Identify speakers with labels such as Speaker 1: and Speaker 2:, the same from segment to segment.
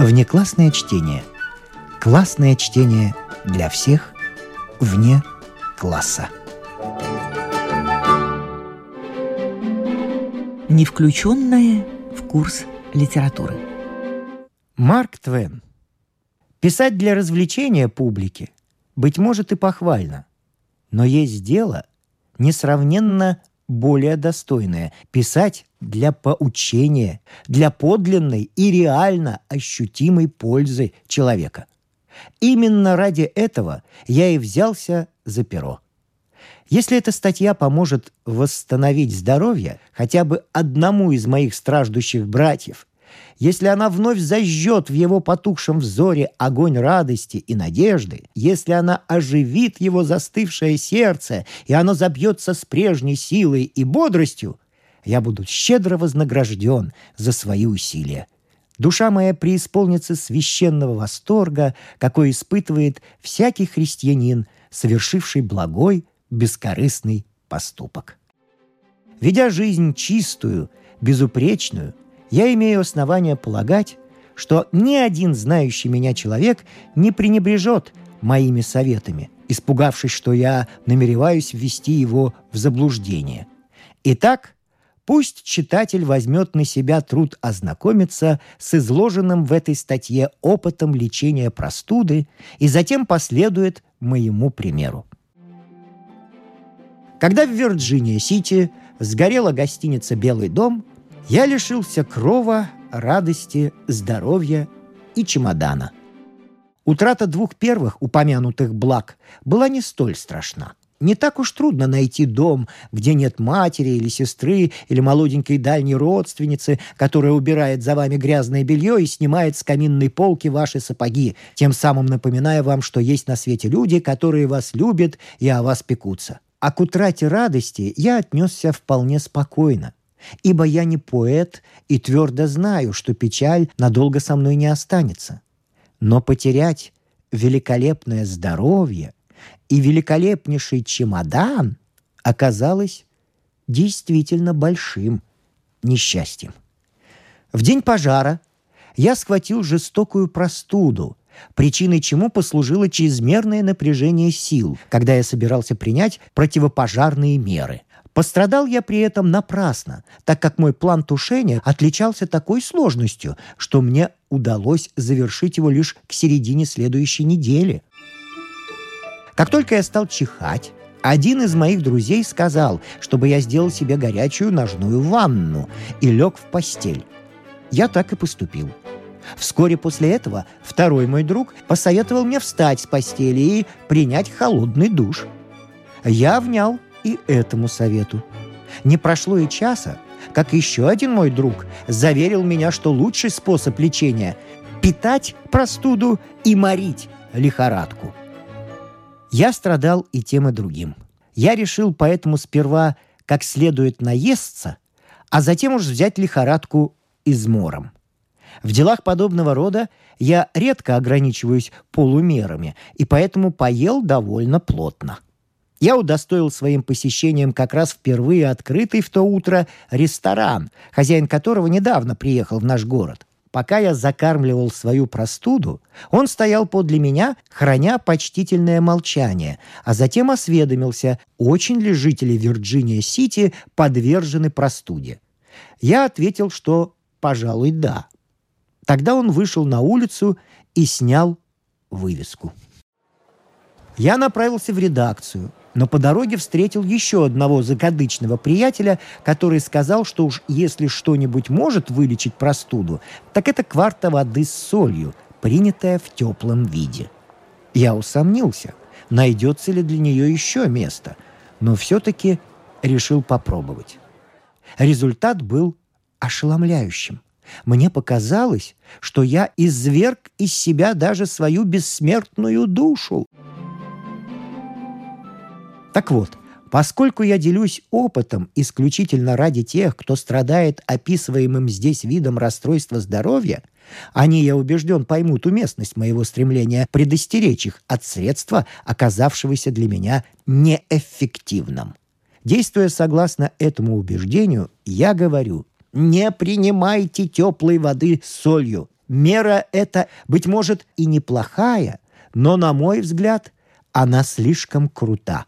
Speaker 1: Внеклассное чтение. Классное чтение для всех вне класса.
Speaker 2: Не включенное в курс литературы.
Speaker 1: Марк Твен. Писать для развлечения публики, быть может, и похвально. Но есть дело несравненно более достойное – писать для поучения, для подлинной и реально ощутимой пользы человека. Именно ради этого я и взялся за перо. Если эта статья поможет восстановить здоровье хотя бы одному из моих страждущих братьев, если она вновь зажжет в его потухшем взоре огонь радости и надежды, если она оживит его застывшее сердце, и оно забьется с прежней силой и бодростью, я буду щедро вознагражден за свои усилия. Душа моя преисполнится священного восторга, какой испытывает всякий христианин, совершивший благой, бескорыстный поступок. Ведя жизнь чистую, безупречную, я имею основания полагать, что ни один знающий меня человек не пренебрежет моими советами, испугавшись, что я намереваюсь ввести его в заблуждение. Итак, пусть читатель возьмет на себя труд ознакомиться с изложенным в этой статье опытом лечения простуды и затем последует моему примеру. Когда в Вирджиния-Сити сгорела гостиница «Белый дом», я лишился крова, радости, здоровья и чемодана. Утрата двух первых упомянутых благ была не столь страшна. Не так уж трудно найти дом, где нет матери или сестры, или молоденькой дальней родственницы, которая убирает за вами грязное белье и снимает с каминной полки ваши сапоги, тем самым напоминая вам, что есть на свете люди, которые вас любят и о вас пекутся. А к утрате радости я отнесся вполне спокойно ибо я не поэт и твердо знаю, что печаль надолго со мной не останется. Но потерять великолепное здоровье и великолепнейший чемодан оказалось действительно большим несчастьем. В день пожара я схватил жестокую простуду, причиной чему послужило чрезмерное напряжение сил, когда я собирался принять противопожарные меры – Пострадал я при этом напрасно, так как мой план тушения отличался такой сложностью, что мне удалось завершить его лишь к середине следующей недели. Как только я стал чихать, один из моих друзей сказал, чтобы я сделал себе горячую ножную ванну и лег в постель. Я так и поступил. Вскоре после этого второй мой друг посоветовал мне встать с постели и принять холодный душ. Я внял и этому совету. Не прошло и часа, как еще один мой друг заверил меня, что лучший способ лечения – питать простуду и морить лихорадку. Я страдал и тем, и другим. Я решил поэтому сперва как следует наесться, а затем уж взять лихорадку измором. В делах подобного рода я редко ограничиваюсь полумерами, и поэтому поел довольно плотно – я удостоил своим посещением как раз впервые открытый в то утро ресторан, хозяин которого недавно приехал в наш город. Пока я закармливал свою простуду, он стоял подле меня, храня почтительное молчание, а затем осведомился, очень ли жители Вирджиния-Сити подвержены простуде. Я ответил, что, пожалуй, да. Тогда он вышел на улицу и снял вывеску. Я направился в редакцию, но по дороге встретил еще одного закадычного приятеля, который сказал, что уж если что-нибудь может вылечить простуду, так это кварта воды с солью, принятая в теплом виде. Я усомнился, найдется ли для нее еще место, но все-таки решил попробовать. Результат был ошеломляющим. Мне показалось, что я изверг из себя даже свою бессмертную душу. Так вот, поскольку я делюсь опытом исключительно ради тех, кто страдает описываемым здесь видом расстройства здоровья, они, я убежден, поймут уместность моего стремления предостеречь их от средства, оказавшегося для меня неэффективным. Действуя согласно этому убеждению, я говорю, не принимайте теплой воды с солью. мера эта, быть может, и неплохая, но, на мой взгляд, она слишком крута.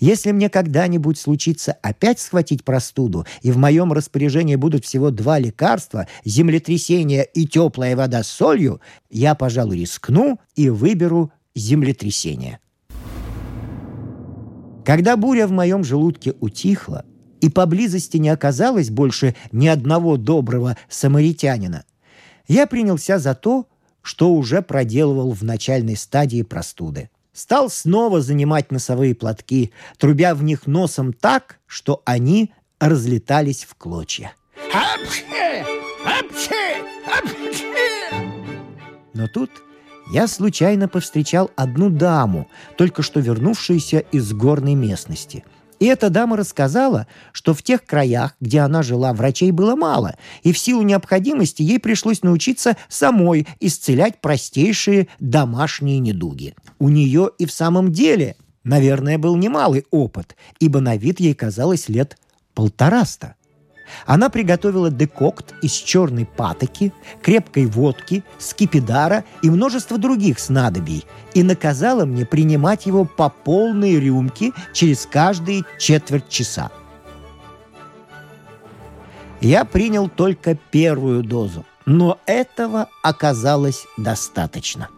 Speaker 1: Если мне когда-нибудь случится опять схватить простуду, и в моем распоряжении будут всего два лекарства – землетрясение и теплая вода с солью, я, пожалуй, рискну и выберу землетрясение. Когда буря в моем желудке утихла, и поблизости не оказалось больше ни одного доброго самаритянина, я принялся за то, что уже проделывал в начальной стадии простуды. Стал снова занимать носовые платки, трубя в них носом так, что они разлетались в клочья. Но тут я случайно повстречал одну даму, только что вернувшуюся из горной местности. И эта дама рассказала, что в тех краях, где она жила, врачей было мало, и в силу необходимости ей пришлось научиться самой исцелять простейшие домашние недуги. У нее и в самом деле, наверное, был немалый опыт, ибо на вид ей казалось лет полтораста. Она приготовила декокт из черной патоки, крепкой водки, скипидара и множество других снадобий и наказала мне принимать его по полной рюмке через каждые четверть часа. Я принял только первую дозу, но этого оказалось достаточно.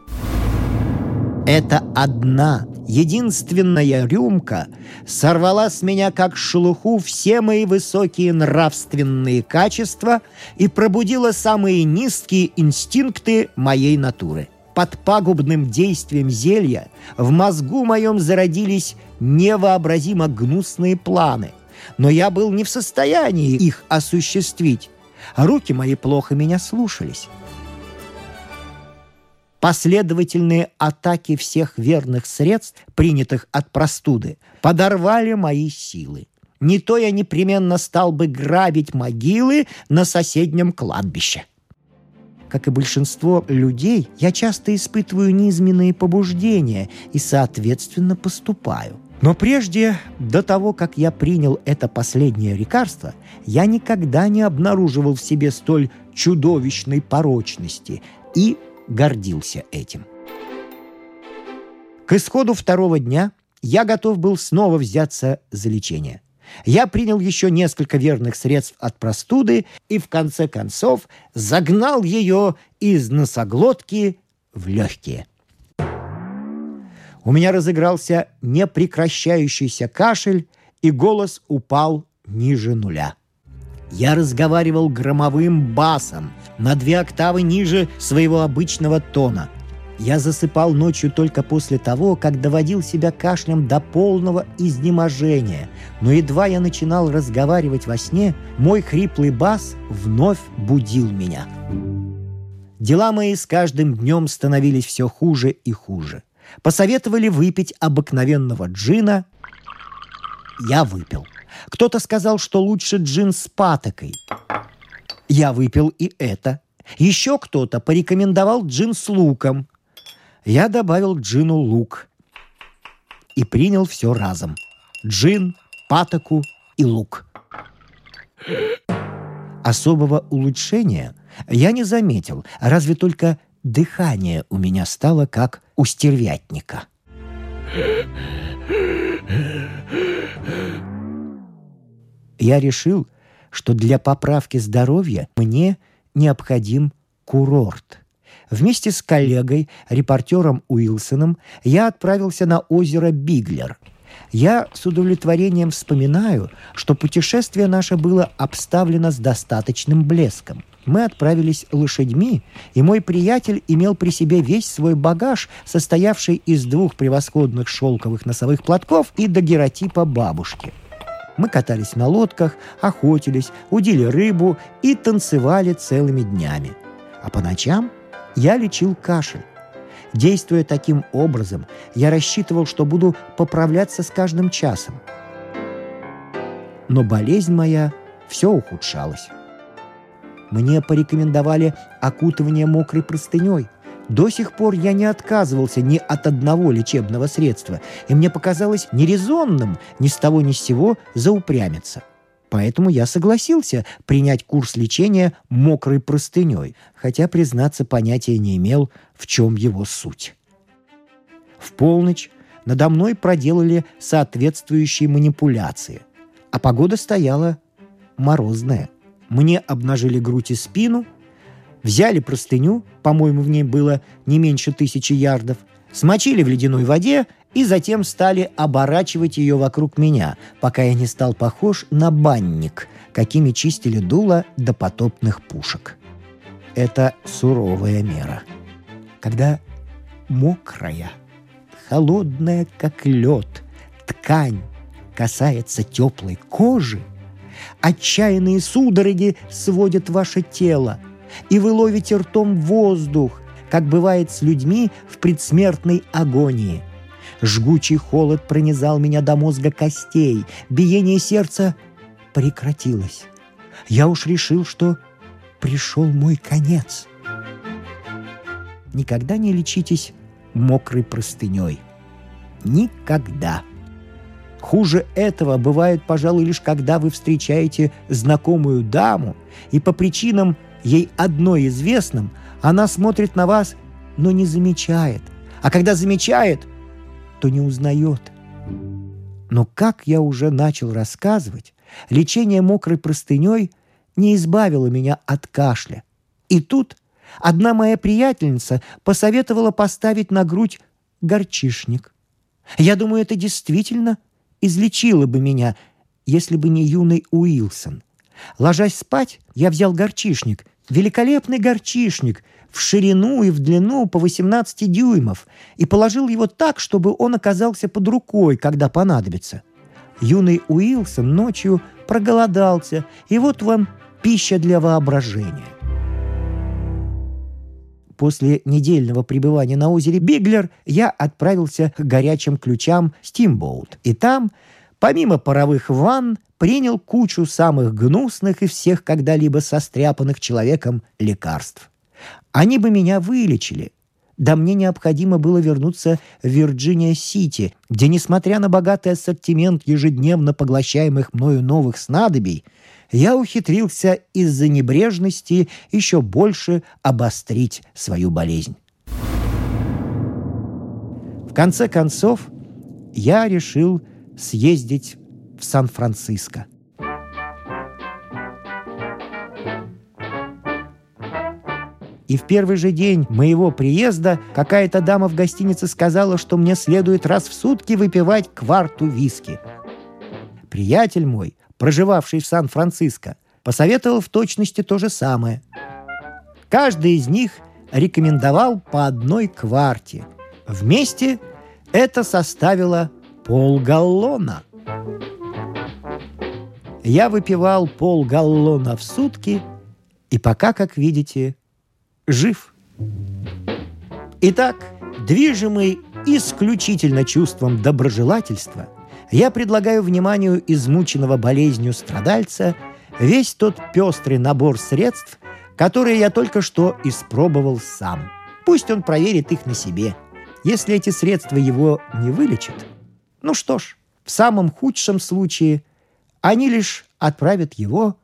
Speaker 1: Это одна единственная рюмка сорвала с меня как шелуху все мои высокие нравственные качества и пробудила самые низкие инстинкты моей натуры. Под пагубным действием зелья в мозгу моем зародились невообразимо гнусные планы, но я был не в состоянии их осуществить. Руки мои плохо меня слушались. Последовательные атаки всех верных средств, принятых от простуды, подорвали мои силы. Не то я непременно стал бы грабить могилы на соседнем кладбище. Как и большинство людей, я часто испытываю низменные побуждения и, соответственно, поступаю. Но прежде, до того, как я принял это последнее лекарство, я никогда не обнаруживал в себе столь чудовищной порочности и гордился этим. К исходу второго дня я готов был снова взяться за лечение. Я принял еще несколько верных средств от простуды и в конце концов загнал ее из носоглотки в легкие. У меня разыгрался непрекращающийся кашель, и голос упал ниже нуля. Я разговаривал громовым басом, на две октавы ниже своего обычного тона. Я засыпал ночью только после того, как доводил себя кашлем до полного изнеможения. Но едва я начинал разговаривать во сне, мой хриплый бас вновь будил меня. Дела мои с каждым днем становились все хуже и хуже. Посоветовали выпить обыкновенного джина. Я выпил. Кто-то сказал, что лучше джин с патокой. Я выпил и это. Еще кто-то порекомендовал джин с луком. Я добавил джину лук. И принял все разом. Джин, патоку и лук. Особого улучшения я не заметил, разве только дыхание у меня стало как у стервятника. Я решил, что для поправки здоровья мне необходим курорт. Вместе с коллегой, репортером Уилсоном, я отправился на озеро Биглер. Я с удовлетворением вспоминаю, что путешествие наше было обставлено с достаточным блеском. Мы отправились лошадьми, и мой приятель имел при себе весь свой багаж, состоявший из двух превосходных шелковых носовых платков и дагеротипа бабушки – мы катались на лодках, охотились, удили рыбу и танцевали целыми днями. А по ночам я лечил кашель. Действуя таким образом, я рассчитывал, что буду поправляться с каждым часом. Но болезнь моя все ухудшалась. Мне порекомендовали окутывание мокрой простыней. До сих пор я не отказывался ни от одного лечебного средства, и мне показалось нерезонным ни с того ни с сего заупрямиться. Поэтому я согласился принять курс лечения мокрой простыней, хотя, признаться, понятия не имел, в чем его суть. В полночь надо мной проделали соответствующие манипуляции, а погода стояла морозная. Мне обнажили грудь и спину, взяли простыню, по-моему, в ней было не меньше тысячи ярдов, смочили в ледяной воде и затем стали оборачивать ее вокруг меня, пока я не стал похож на банник, какими чистили дуло до потопных пушек. Это суровая мера. Когда мокрая, холодная, как лед, ткань касается теплой кожи, отчаянные судороги сводят ваше тело, и вы ловите ртом воздух, как бывает с людьми в предсмертной агонии – Жгучий холод пронизал меня до мозга костей. Биение сердца прекратилось. Я уж решил, что пришел мой конец. Никогда не лечитесь мокрой простыней. Никогда. Хуже этого бывает, пожалуй, лишь когда вы встречаете знакомую даму, и по причинам ей одной известным она смотрит на вас, но не замечает. А когда замечает – то не узнает. Но, как я уже начал рассказывать, лечение мокрой простыней не избавило меня от кашля. И тут одна моя приятельница посоветовала поставить на грудь горчишник. Я думаю, это действительно излечило бы меня, если бы не юный Уилсон. Ложась спать, я взял горчишник, великолепный горчишник — в ширину и в длину по 18 дюймов и положил его так, чтобы он оказался под рукой, когда понадобится. Юный Уилсон ночью проголодался, и вот вам пища для воображения. После недельного пребывания на озере Биглер я отправился к горячим ключам Стимбоут. И там, помимо паровых ванн, принял кучу самых гнусных и всех когда-либо состряпанных человеком лекарств. Они бы меня вылечили. Да мне необходимо было вернуться в Вирджиния-Сити, где, несмотря на богатый ассортимент ежедневно поглощаемых мною новых снадобий, я ухитрился из-за небрежности еще больше обострить свою болезнь. В конце концов, я решил съездить в Сан-Франциско – И в первый же день моего приезда какая-то дама в гостинице сказала, что мне следует раз в сутки выпивать кварту виски. Приятель мой, проживавший в Сан-Франциско, посоветовал в точности то же самое. Каждый из них рекомендовал по одной кварте. Вместе это составило полгаллона. Я выпивал полгаллона в сутки, и пока, как видите, жив. Итак, движимый исключительно чувством доброжелательства, я предлагаю вниманию измученного болезнью страдальца весь тот пестрый набор средств, которые я только что испробовал сам. Пусть он проверит их на себе. Если эти средства его не вылечат, ну что ж, в самом худшем случае они лишь отправят его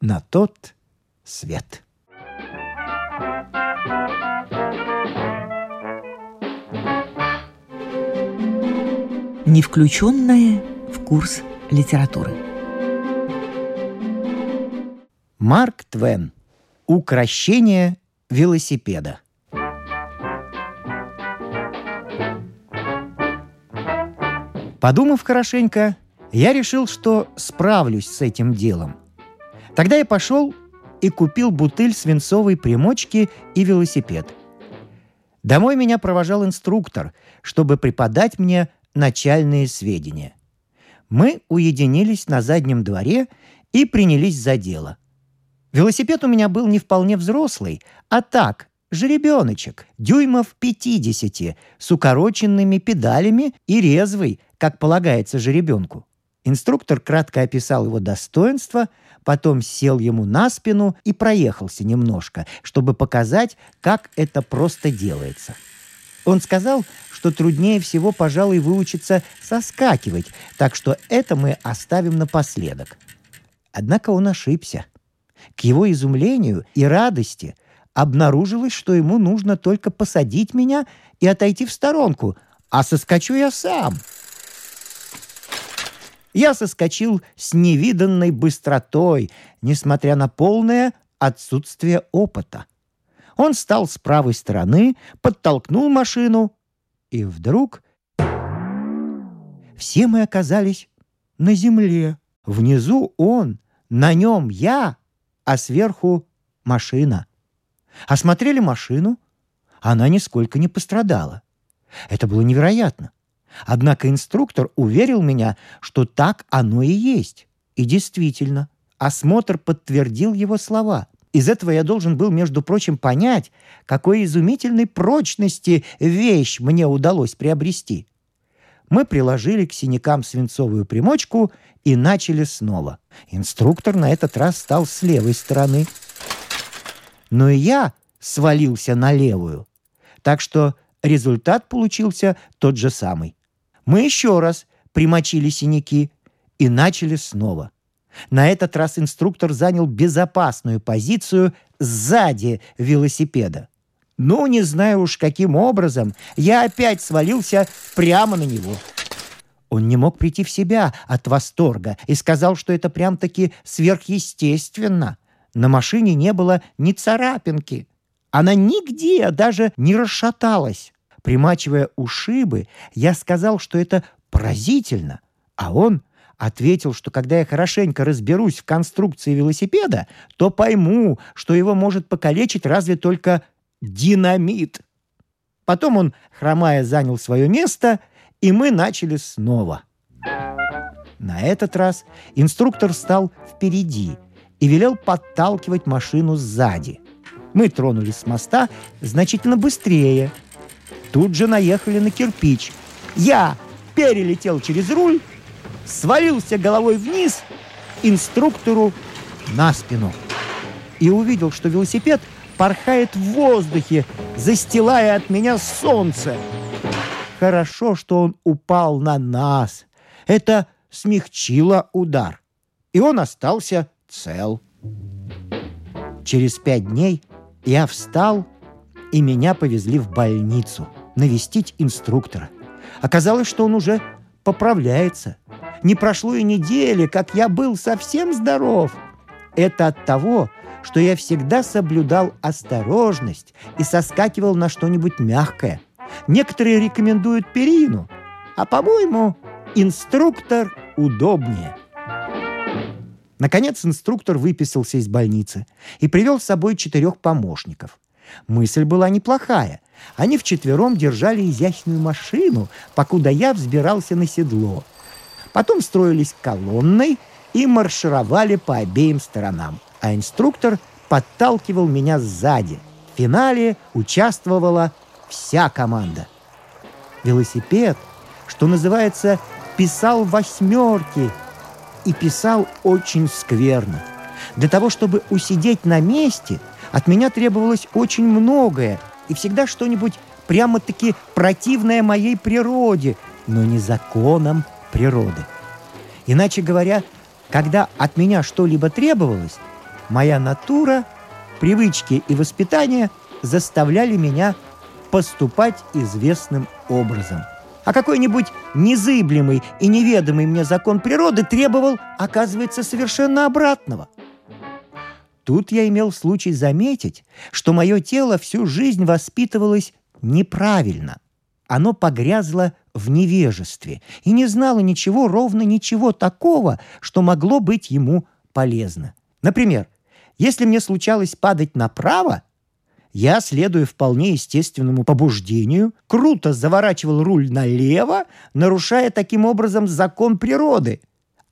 Speaker 1: на тот свет.
Speaker 2: не включенное в курс литературы.
Speaker 1: Марк Твен. Укращение велосипеда. Подумав хорошенько, я решил, что справлюсь с этим делом. Тогда я пошел и купил бутыль свинцовой примочки и велосипед. Домой меня провожал инструктор, чтобы преподать мне начальные сведения. Мы уединились на заднем дворе и принялись за дело. Велосипед у меня был не вполне взрослый, а так, жеребеночек, дюймов 50, с укороченными педалями и резвый, как полагается жеребенку. Инструктор кратко описал его достоинства, потом сел ему на спину и проехался немножко, чтобы показать, как это просто делается. Он сказал, что труднее всего, пожалуй, выучиться соскакивать, так что это мы оставим напоследок. Однако он ошибся. К его изумлению и радости обнаружилось, что ему нужно только посадить меня и отойти в сторонку, а соскочу я сам. Я соскочил с невиданной быстротой, несмотря на полное отсутствие опыта. Он встал с правой стороны, подтолкнул машину, и вдруг все мы оказались на земле. Внизу он, на нем я, а сверху машина. Осмотрели машину, она нисколько не пострадала. Это было невероятно. Однако инструктор уверил меня, что так оно и есть. И действительно, осмотр подтвердил его слова. Из этого я должен был, между прочим, понять, какой изумительной прочности вещь мне удалось приобрести. Мы приложили к синякам свинцовую примочку и начали снова. Инструктор на этот раз стал с левой стороны. Но и я свалился на левую. Так что результат получился тот же самый. Мы еще раз примочили синяки и начали снова. На этот раз инструктор занял безопасную позицию сзади велосипеда. Ну, не знаю уж каким образом, я опять свалился прямо на него. Он не мог прийти в себя от восторга и сказал, что это прям-таки сверхъестественно. На машине не было ни царапинки. Она нигде даже не расшаталась. Примачивая ушибы, я сказал, что это поразительно, а он ответил, что когда я хорошенько разберусь в конструкции велосипеда, то пойму, что его может покалечить разве только динамит. Потом он, хромая, занял свое место, и мы начали снова. На этот раз инструктор стал впереди и велел подталкивать машину сзади. Мы тронулись с моста значительно быстрее. Тут же наехали на кирпич. Я перелетел через руль свалился головой вниз инструктору на спину и увидел, что велосипед порхает в воздухе, застилая от меня солнце. Хорошо, что он упал на нас. Это смягчило удар. И он остался цел. Через пять дней я встал, и меня повезли в больницу навестить инструктора. Оказалось, что он уже поправляется – не прошло и недели, как я был совсем здоров. Это от того, что я всегда соблюдал осторожность и соскакивал на что-нибудь мягкое. Некоторые рекомендуют перину, а, по-моему, инструктор удобнее. Наконец инструктор выписался из больницы и привел с собой четырех помощников. Мысль была неплохая. Они вчетвером держали изящную машину, покуда я взбирался на седло – Потом строились колонной и маршировали по обеим сторонам. А инструктор подталкивал меня сзади. В финале участвовала вся команда. Велосипед, что называется, писал восьмерки и писал очень скверно. Для того, чтобы усидеть на месте, от меня требовалось очень многое и всегда что-нибудь прямо-таки противное моей природе, но не законам природы. Иначе говоря, когда от меня что-либо требовалось, моя натура, привычки и воспитание заставляли меня поступать известным образом. А какой-нибудь незыблемый и неведомый мне закон природы требовал, оказывается, совершенно обратного. Тут я имел случай заметить, что мое тело всю жизнь воспитывалось неправильно. Оно погрязло в невежестве и не знала ничего, ровно ничего такого, что могло быть ему полезно. Например, если мне случалось падать направо, я, следуя вполне естественному побуждению, круто заворачивал руль налево, нарушая таким образом закон природы.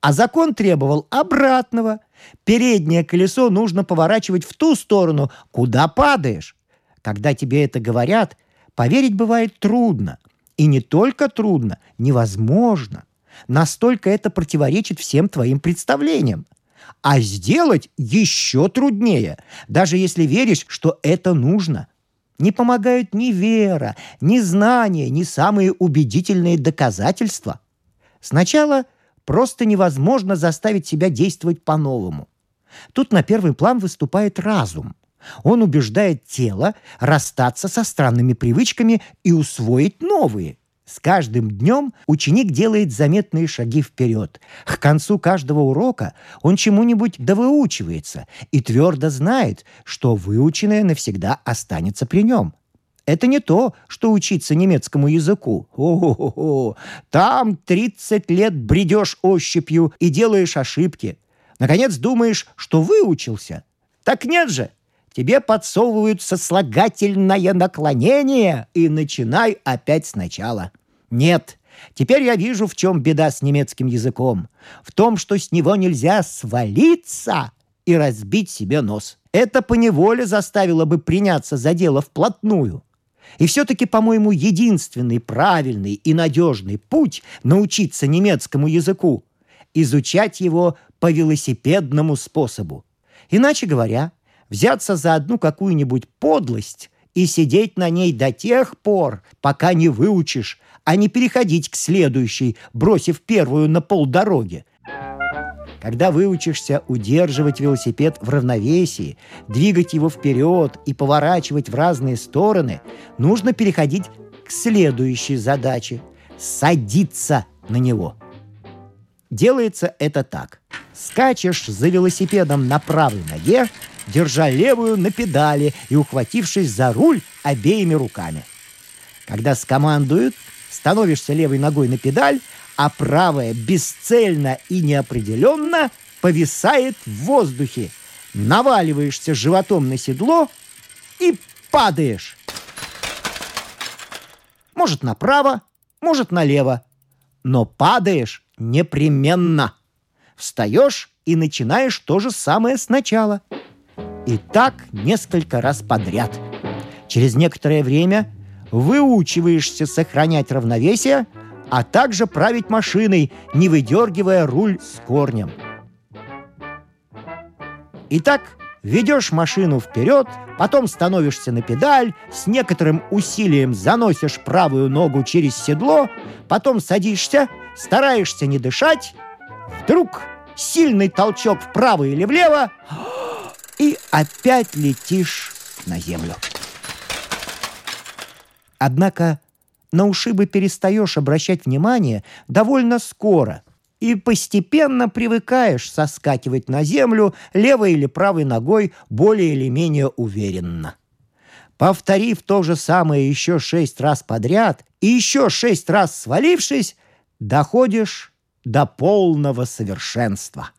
Speaker 1: А закон требовал обратного. Переднее колесо нужно поворачивать в ту сторону, куда падаешь. Когда тебе это говорят, поверить бывает трудно – и не только трудно, невозможно. Настолько это противоречит всем твоим представлениям. А сделать еще труднее, даже если веришь, что это нужно. Не помогают ни вера, ни знания, ни самые убедительные доказательства. Сначала просто невозможно заставить себя действовать по-новому. Тут на первый план выступает разум. Он убеждает тело расстаться со странными привычками и усвоить новые – с каждым днем ученик делает заметные шаги вперед. К концу каждого урока он чему-нибудь довыучивается и твердо знает, что выученное навсегда останется при нем. Это не то, что учиться немецкому языку. О-хо-хо! Там 30 лет бредешь ощупью и делаешь ошибки. Наконец думаешь, что выучился. Так нет же! тебе подсовывают сослагательное наклонение и начинай опять сначала. Нет, теперь я вижу, в чем беда с немецким языком. В том, что с него нельзя свалиться и разбить себе нос. Это поневоле заставило бы приняться за дело вплотную. И все-таки, по-моему, единственный правильный и надежный путь научиться немецкому языку – изучать его по велосипедному способу. Иначе говоря, взяться за одну какую-нибудь подлость и сидеть на ней до тех пор, пока не выучишь, а не переходить к следующей, бросив первую на полдороги. Когда выучишься удерживать велосипед в равновесии, двигать его вперед и поворачивать в разные стороны, нужно переходить к следующей задаче – садиться на него. Делается это так. Скачешь за велосипедом на правой ноге, держа левую на педали и ухватившись за руль обеими руками. Когда скомандуют, становишься левой ногой на педаль, а правая бесцельно и неопределенно повисает в воздухе. Наваливаешься животом на седло и падаешь. Может направо, может налево, но падаешь непременно. Встаешь и начинаешь то же самое сначала – и так несколько раз подряд. Через некоторое время выучиваешься сохранять равновесие, а также править машиной, не выдергивая руль с корнем. Итак, ведешь машину вперед, потом становишься на педаль, с некоторым усилием заносишь правую ногу через седло, потом садишься, стараешься не дышать, вдруг сильный толчок вправо или влево — и опять летишь на землю. Однако на ушибы перестаешь обращать внимание довольно скоро и постепенно привыкаешь соскакивать на землю левой или правой ногой более или менее уверенно. Повторив то же самое еще шесть раз подряд и еще шесть раз свалившись, доходишь до полного совершенства.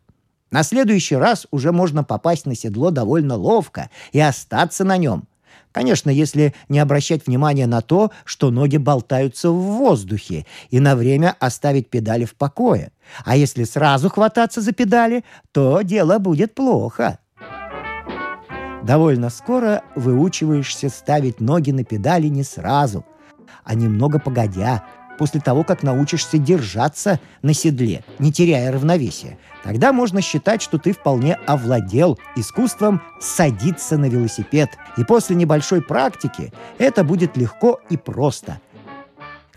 Speaker 1: На следующий раз уже можно попасть на седло довольно ловко и остаться на нем. Конечно, если не обращать внимания на то, что ноги болтаются в воздухе, и на время оставить педали в покое. А если сразу хвататься за педали, то дело будет плохо. Довольно скоро выучиваешься ставить ноги на педали не сразу, а немного погодя, после того, как научишься держаться на седле, не теряя равновесия. Тогда можно считать, что ты вполне овладел искусством садиться на велосипед. И после небольшой практики это будет легко и просто.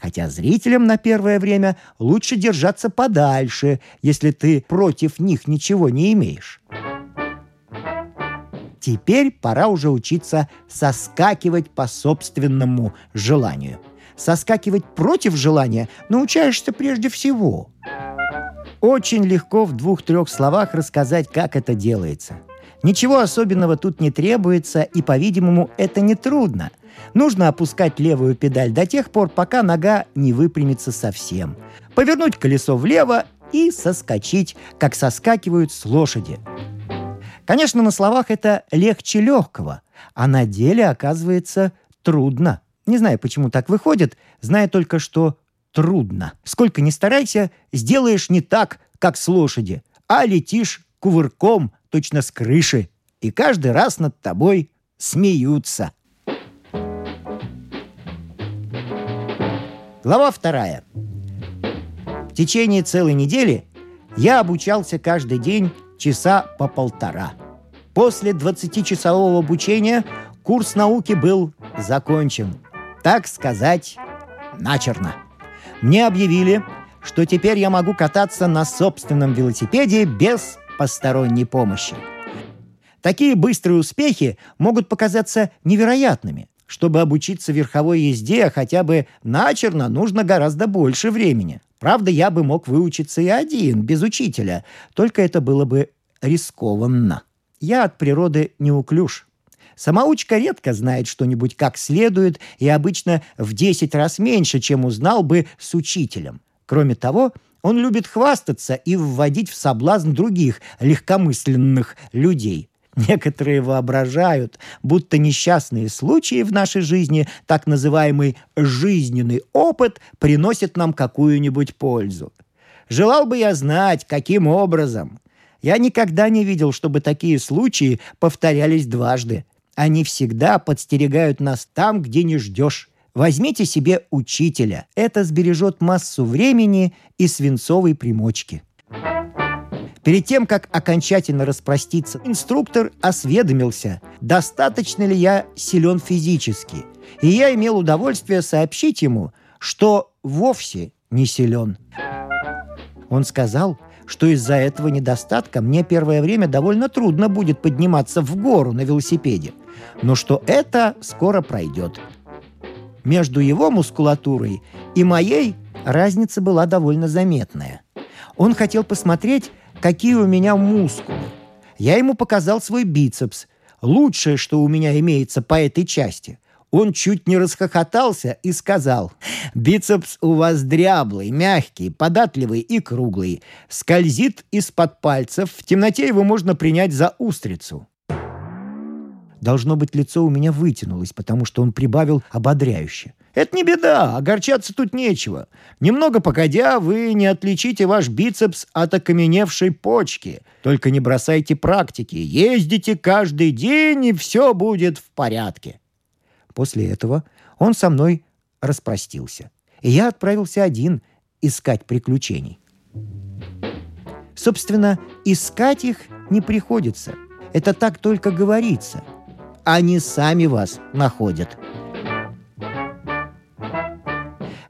Speaker 1: Хотя зрителям на первое время лучше держаться подальше, если ты против них ничего не имеешь. Теперь пора уже учиться соскакивать по собственному желанию – соскакивать против желания научаешься прежде всего. Очень легко в двух-трех словах рассказать, как это делается. Ничего особенного тут не требуется, и, по-видимому, это не трудно. Нужно опускать левую педаль до тех пор, пока нога не выпрямится совсем. Повернуть колесо влево и соскочить, как соскакивают с лошади. Конечно, на словах это легче легкого, а на деле оказывается трудно. Не знаю, почему так выходит, зная только, что трудно. Сколько ни старайся, сделаешь не так, как с лошади, а летишь кувырком, точно с крыши, и каждый раз над тобой смеются. Глава вторая. В течение целой недели я обучался каждый день часа по полтора. После 20-часового обучения курс науки был закончен – так сказать, начерно. Мне объявили, что теперь я могу кататься на собственном велосипеде без посторонней помощи. Такие быстрые успехи могут показаться невероятными. Чтобы обучиться верховой езде хотя бы начерно, нужно гораздо больше времени. Правда, я бы мог выучиться и один, без учителя, только это было бы рискованно. Я от природы неуклюж. Самоучка редко знает что-нибудь как следует и обычно в 10 раз меньше, чем узнал бы с учителем. Кроме того, он любит хвастаться и вводить в соблазн других легкомысленных людей. Некоторые воображают, будто несчастные случаи в нашей жизни, так называемый жизненный опыт, приносят нам какую-нибудь пользу. Желал бы я знать, каким образом. Я никогда не видел, чтобы такие случаи повторялись дважды. Они всегда подстерегают нас там, где не ждешь. Возьмите себе учителя. Это сбережет массу времени и свинцовой примочки. Перед тем, как окончательно распроститься, инструктор осведомился, достаточно ли я силен физически. И я имел удовольствие сообщить ему, что вовсе не силен. Он сказал, что из-за этого недостатка мне первое время довольно трудно будет подниматься в гору на велосипеде но что это скоро пройдет. Между его мускулатурой и моей разница была довольно заметная. Он хотел посмотреть, какие у меня мускулы. Я ему показал свой бицепс, лучшее, что у меня имеется по этой части. Он чуть не расхохотался и сказал, «Бицепс у вас дряблый, мягкий, податливый и круглый. Скользит из-под пальцев, в темноте его можно принять за устрицу». Должно быть, лицо у меня вытянулось, потому что он прибавил ободряюще. «Это не беда, огорчаться тут нечего. Немного погодя, вы не отличите ваш бицепс от окаменевшей почки. Только не бросайте практики. Ездите каждый день, и все будет в порядке». После этого он со мной распростился. И я отправился один искать приключений. Собственно, искать их не приходится. Это так только говорится – они сами вас находят.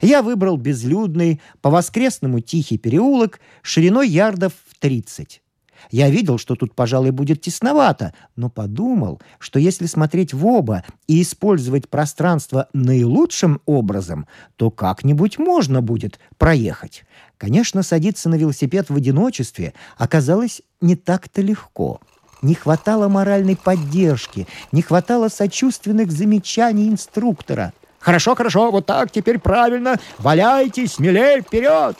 Speaker 1: Я выбрал безлюдный, по-воскресному тихий переулок шириной ярдов в 30. Я видел, что тут, пожалуй, будет тесновато, но подумал, что если смотреть в оба и использовать пространство наилучшим образом, то как-нибудь можно будет проехать. Конечно, садиться на велосипед в одиночестве оказалось не так-то легко — не хватало моральной поддержки, не хватало сочувственных замечаний инструктора. «Хорошо, хорошо, вот так, теперь правильно, валяйте, смелее, вперед!»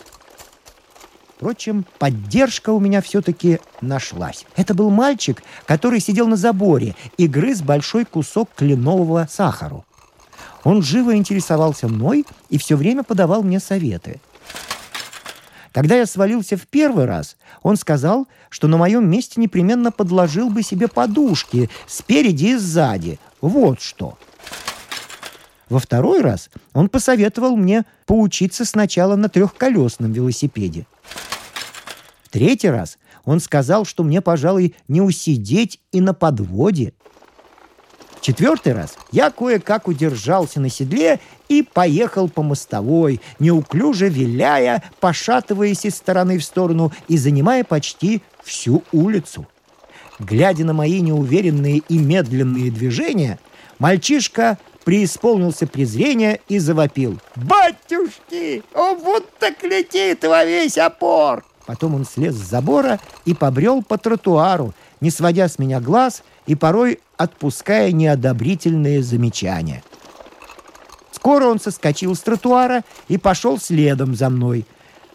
Speaker 1: Впрочем, поддержка у меня все-таки нашлась. Это был мальчик, который сидел на заборе и грыз большой кусок кленового сахару. Он живо интересовался мной и все время подавал мне советы. Когда я свалился в первый раз, он сказал, что на моем месте непременно подложил бы себе подушки спереди и сзади. Вот что. Во второй раз он посоветовал мне поучиться сначала на трехколесном велосипеде. В третий раз он сказал, что мне, пожалуй, не усидеть и на подводе – Четвертый раз я кое-как удержался на седле и поехал по мостовой, неуклюже виляя, пошатываясь из стороны в сторону и занимая почти всю улицу. Глядя на мои неуверенные и медленные движения, мальчишка преисполнился презрения и завопил. «Батюшки! О, вот так летит во весь опор!» Потом он слез с забора и побрел по тротуару, не сводя с меня глаз и порой отпуская неодобрительные замечания. Скоро он соскочил с тротуара и пошел следом за мной.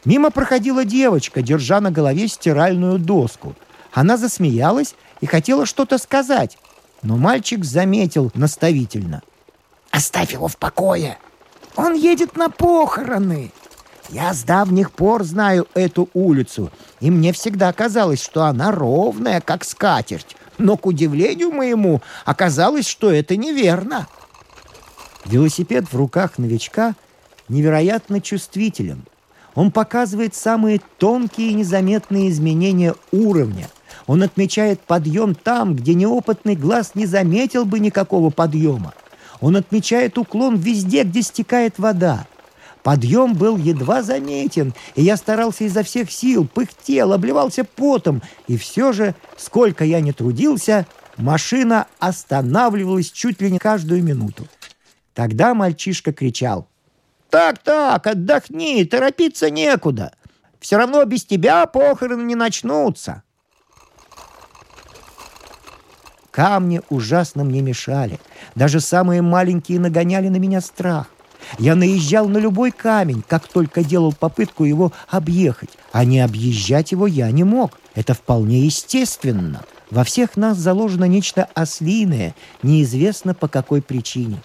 Speaker 1: Мимо проходила девочка, держа на голове стиральную доску. Она засмеялась и хотела что-то сказать, но мальчик заметил наставительно. «Оставь его в покое! Он едет на похороны!» Я с давних пор знаю эту улицу, и мне всегда казалось, что она ровная, как скатерть но, к удивлению моему, оказалось, что это неверно. Велосипед в руках новичка невероятно чувствителен. Он показывает самые тонкие и незаметные изменения уровня. Он отмечает подъем там, где неопытный глаз не заметил бы никакого подъема. Он отмечает уклон везде, где стекает вода. Подъем был едва заметен, и я старался изо всех сил, пыхтел, обливался потом, и все же, сколько я не трудился, машина останавливалась чуть ли не каждую минуту. Тогда мальчишка кричал. «Так-так, отдохни, торопиться некуда. Все равно без тебя похороны не начнутся». Камни ужасно мне мешали. Даже самые маленькие нагоняли на меня страх. Я наезжал на любой камень, как только делал попытку его объехать. А не объезжать его я не мог. Это вполне естественно. Во всех нас заложено нечто ослиное, неизвестно по какой причине.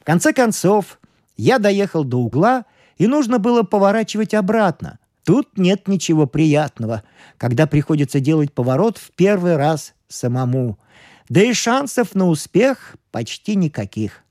Speaker 1: В конце концов, я доехал до угла, и нужно было поворачивать обратно. Тут нет ничего приятного, когда приходится делать поворот в первый раз самому. Да и шансов на успех почти никаких.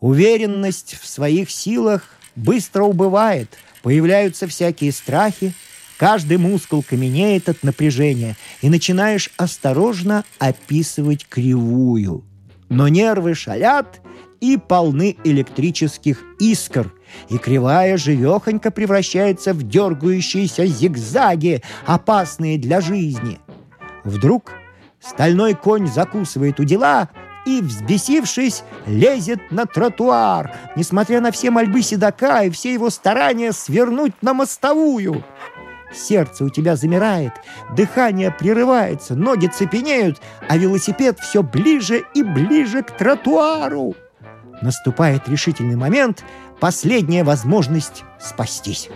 Speaker 1: Уверенность в своих силах быстро убывает, появляются всякие страхи, каждый мускул каменеет от напряжения, и начинаешь осторожно описывать кривую. Но нервы шалят и полны электрических искр, и кривая живехонько превращается в дергающиеся зигзаги, опасные для жизни. Вдруг стальной конь закусывает у дела — и, взбесившись, лезет на тротуар, несмотря на все мольбы седока и все его старания свернуть на мостовую. Сердце у тебя замирает, дыхание прерывается, ноги цепенеют, а велосипед все ближе и ближе к тротуару. Наступает решительный момент, последняя возможность спастись.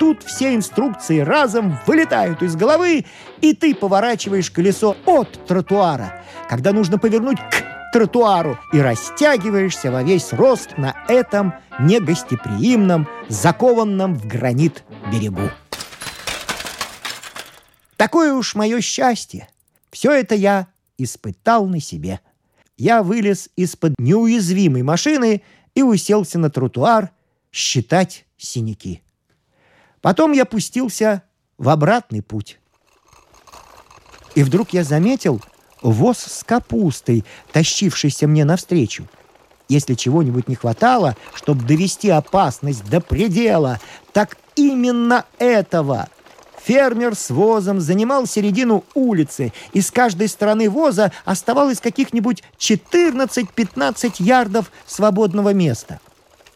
Speaker 1: Тут все инструкции разом вылетают из головы, и ты поворачиваешь колесо от тротуара, когда нужно повернуть к тротуару, и растягиваешься во весь рост на этом негостеприимном, закованном в гранит берегу. Такое уж мое счастье. Все это я испытал на себе. Я вылез из-под неуязвимой машины и уселся на тротуар считать синяки. Потом я пустился в обратный путь. И вдруг я заметил воз с капустой, тащившийся мне навстречу. Если чего-нибудь не хватало, чтобы довести опасность до предела, так именно этого. Фермер с возом занимал середину улицы, и с каждой стороны воза оставалось каких-нибудь 14-15 ярдов свободного места.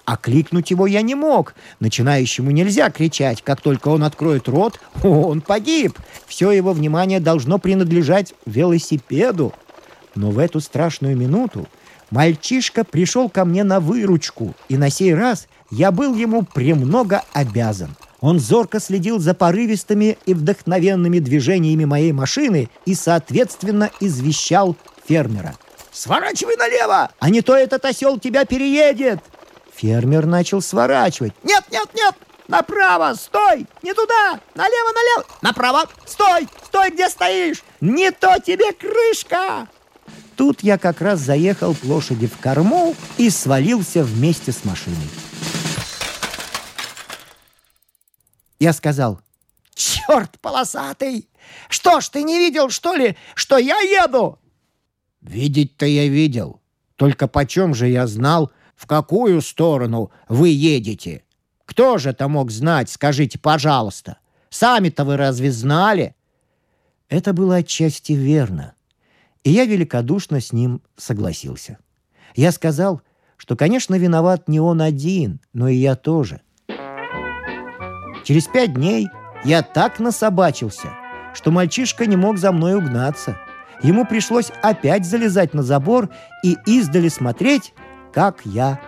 Speaker 1: А кликнуть его я не мог. Начинающему нельзя кричать. Как только он откроет рот, он погиб. Все его внимание должно принадлежать велосипеду. Но в эту страшную минуту мальчишка пришел ко мне на выручку, и на сей раз я был ему премного обязан. Он зорко следил за порывистыми и вдохновенными движениями моей машины и, соответственно, извещал фермера. «Сворачивай налево, а не то этот осел тебя переедет!» Фермер начал сворачивать. «Нет, нет, нет! Направо! Стой! Не туда! Налево, налево! Направо! Стой! Стой, где стоишь! Не то тебе крышка!» Тут я как раз заехал лошади в корму и свалился вместе с машиной. Я сказал, «Черт полосатый! Что ж, ты не видел, что ли, что я еду?» «Видеть-то я видел. Только почем же я знал, в какую сторону вы едете? Кто же это мог знать, скажите, пожалуйста? Сами-то вы разве знали?» Это было отчасти верно, и я великодушно с ним согласился. Я сказал, что, конечно, виноват не он один, но и я тоже. Через пять дней я так насобачился, что мальчишка не мог за мной угнаться. Ему пришлось опять залезать на забор и издали смотреть, как я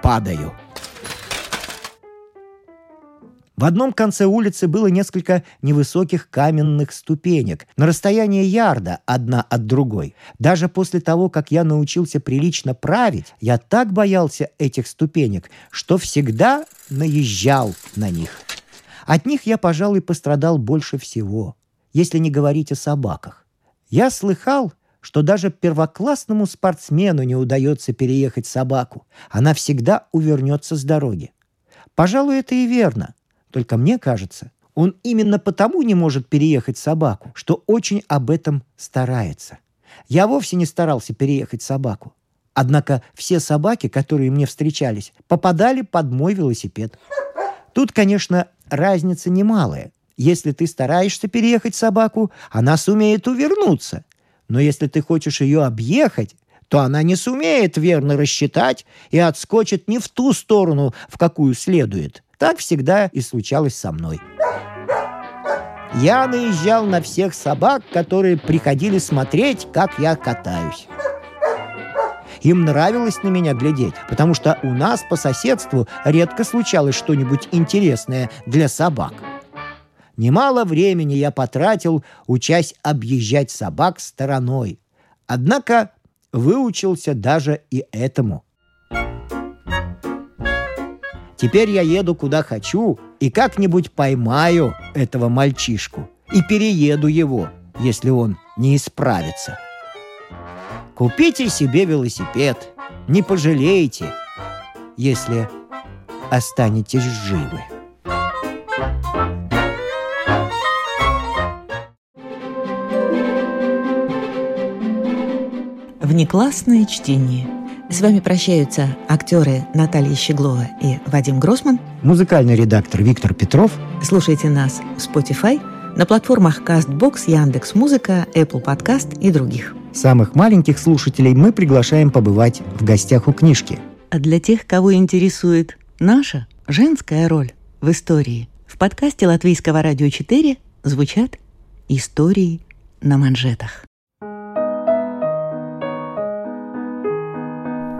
Speaker 1: падаю. В одном конце улицы было несколько невысоких каменных ступенек на расстоянии ярда одна от другой. Даже после того, как я научился прилично править, я так боялся этих ступенек, что всегда наезжал на них. От них я, пожалуй, пострадал больше всего, если не говорить о собаках. Я слыхал, что даже первоклассному спортсмену не удается переехать собаку. Она всегда увернется с дороги. Пожалуй, это и верно. Только мне кажется, он именно потому не может переехать собаку, что очень об этом старается. Я вовсе не старался переехать собаку. Однако все собаки, которые мне встречались, попадали под мой велосипед. Тут, конечно, разница немалая. Если ты стараешься переехать собаку, она сумеет увернуться. Но если ты хочешь ее объехать, то она не сумеет верно рассчитать и отскочит не в ту сторону, в какую следует. Так всегда и случалось со мной. Я наезжал на всех собак, которые приходили смотреть, как я катаюсь. Им нравилось на меня глядеть, потому что у нас по соседству редко случалось что-нибудь интересное для собак. Немало времени я потратил, учась объезжать собак стороной. Однако выучился даже и этому. Теперь я еду куда хочу и как-нибудь поймаю этого мальчишку и перееду его, если он не исправится. Купите себе велосипед, не пожалеете, если останетесь живы.
Speaker 2: Внеклассное чтение. С вами прощаются актеры Наталья Щеглова и Вадим Гросман.
Speaker 1: Музыкальный редактор Виктор Петров.
Speaker 2: Слушайте нас в Spotify, на платформах CastBox, Яндекс.Музыка, Apple Podcast и других.
Speaker 1: Самых маленьких слушателей мы приглашаем побывать в гостях у книжки.
Speaker 2: А для тех, кого интересует наша женская роль в истории, в подкасте Латвийского радио 4 звучат истории на манжетах.